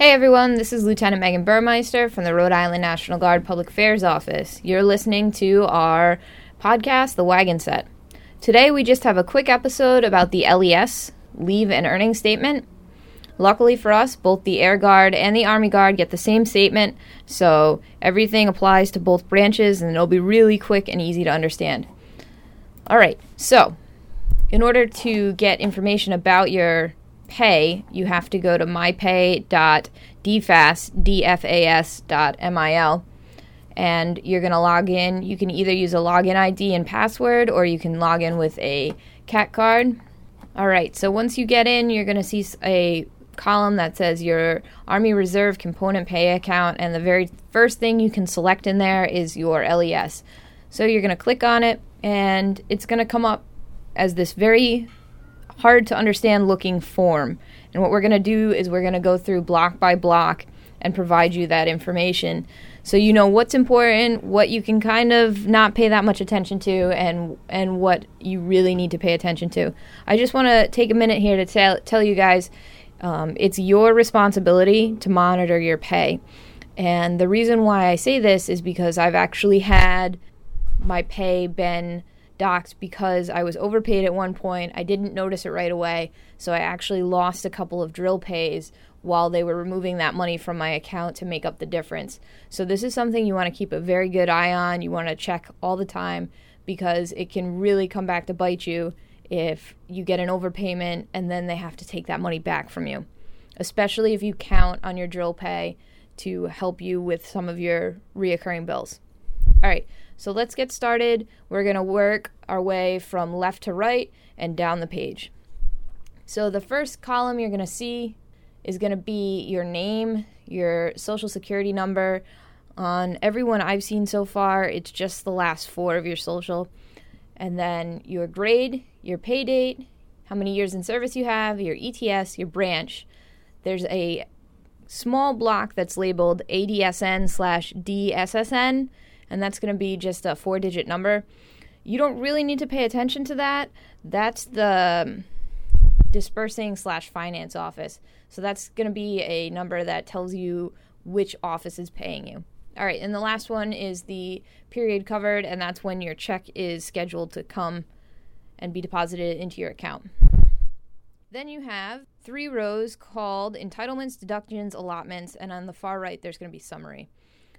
Hey everyone, this is Lieutenant Megan Burmeister from the Rhode Island National Guard Public Affairs Office. You're listening to our podcast, The Wagon Set. Today we just have a quick episode about the LES, Leave and Earning Statement. Luckily for us, both the Air Guard and the Army Guard get the same statement, so everything applies to both branches and it'll be really quick and easy to understand. Alright, so in order to get information about your pay, you have to go to mypay.dfas.mil and you're going to log in. You can either use a login ID and password or you can log in with a CAC card. All right, so once you get in, you're going to see a column that says your Army Reserve component pay account, and the very first thing you can select in there is your LES. So you're going to click on it, and it's going to come up as this very hard to understand looking form. And what we're going to do is we're going to go through block by block and provide you that information so you know what's important, what you can kind of not pay that much attention to and and what you really need to pay attention to. I just want to take a minute here to tell tell you guys um, it's your responsibility to monitor your pay. And the reason why I say this is because I've actually had my pay been docked because I was overpaid at one point. I didn't notice it right away, so I actually lost a couple of drill pays while they were removing that money from my account to make up the difference. So this is something you want to keep a very good eye on. You want to check all the time because it can really come back to bite you if you get an overpayment and then they have to take that money back from you. Especially if you count on your drill pay to help you with some of your reoccurring bills. All right, so let's get started. We're going to work our way from left to right and down the page. So the first column you're going to see is going to be your name, your social security number. On everyone I've seen so far, it's just the last four of your social. And then your grade, your pay date, how many years in service you have, your ETS, your branch. There's a small block that's labeled ADSN slash DSSN and that's going to be just a four digit number. You don't really need to pay attention to that. That's the um, disbursing slash finance office. So that's going to be a number that tells you which office is paying you. All right, and the last one is the period covered, and that's when your check is scheduled to come and be deposited into your account. Then you have three rows called entitlements, deductions, allotments, and on the far right, there's going to be summary.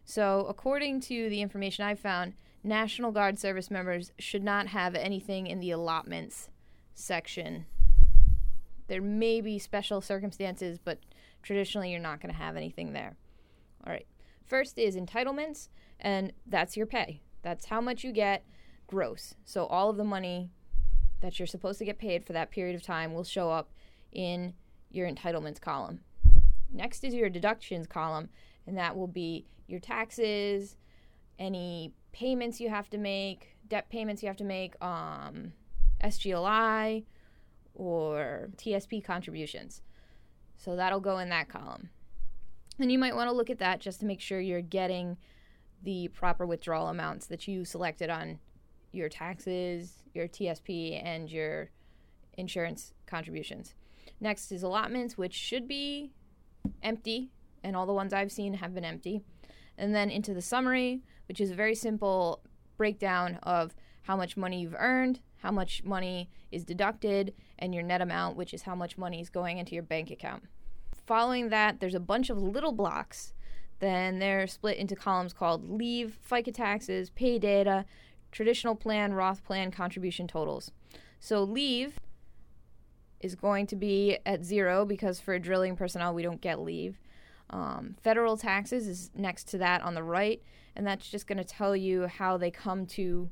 So, according to the information I found, National Guard service members should not have anything in the allotments section. There may be special circumstances, but traditionally you're not going to have anything there. All right. First is entitlements, and that's your pay. That's how much you get gross. So, all of the money that you're supposed to get paid for that period of time will show up in your entitlements column. Next is your deductions column, and that will be your taxes, any payments you have to make, debt payments you have to make, um, SGLI, or TSP contributions. So that'll go in that column. And you might want to look at that just to make sure you're getting the proper withdrawal amounts that you selected on your taxes, your TSP, and your insurance contributions. Next is allotments, which should be empty, and all the ones I've seen have been empty and then into the summary, which is a very simple breakdown of how much money you've earned, how much money is deducted, and your net amount, which is how much money is going into your bank account. Following that, there's a bunch of little blocks. Then they're split into columns called leave, FICA taxes, pay data, traditional plan, Roth plan, contribution totals. So leave is going to be at zero because for drilling personnel, we don't get leave. Um, federal taxes is next to that on the right, and that's just going to tell you how they come to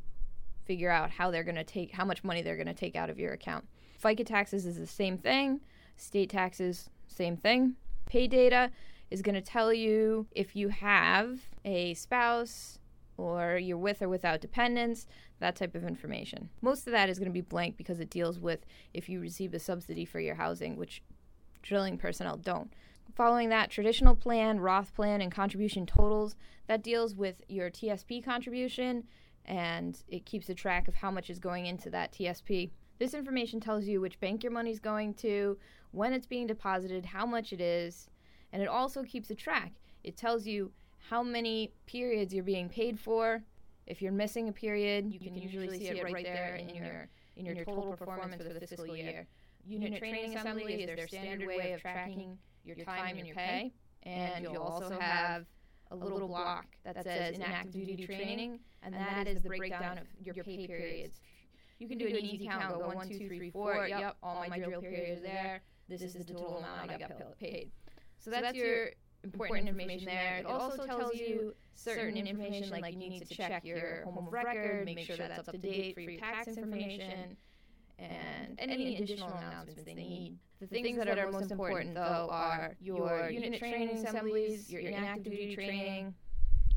figure out how they're going to take how much money they're going to take out of your account. FICA taxes is the same thing. State taxes, same thing. Pay data is going to tell you if you have a spouse or you're with or without dependents, that type of information. Most of that is going to be blank because it deals with if you receive a subsidy for your housing, which drilling personnel don't. Following that, traditional plan, Roth plan, and contribution totals that deals with your TSP contribution and it keeps a track of how much is going into that TSP. This information tells you which bank your money is going to, when it's being deposited, how much it is, And it also keeps a track. It tells you how many periods you're being paid for. If you're missing a period, you can usually see it right there in your in your total performance for the fiscal year. Unit training assembly is their standard way of tracking your time and your pay. And you'll also have a little block that says inactive duty training, and that is the breakdown of your pay periods. You can do an easy count, go one, two, three, four. Yep, all my drill periods are there. This is the total amount I got paid. So that's your important information there. It also tells you certain information, like you need to check your home of record, make sure that's up to date for your tax information, and any additional announcements they need. The things that are most important, though, are your unit training assemblies, your inactive duty training,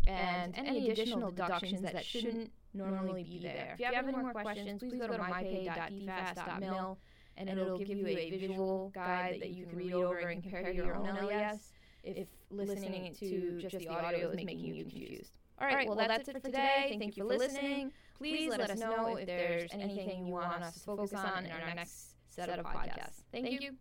and any additional deductions that shouldn't normally be there. If you have any more questions, please go to mypay.dfas.mil, and it'll give you a visual guide that you can read over and compare to your own LES if listening to just the audio is making you confused. All right, well, that's it for today. Thank you for listening. Please let us know if there's anything you want us to focus on in our next set of podcasts. Thank you.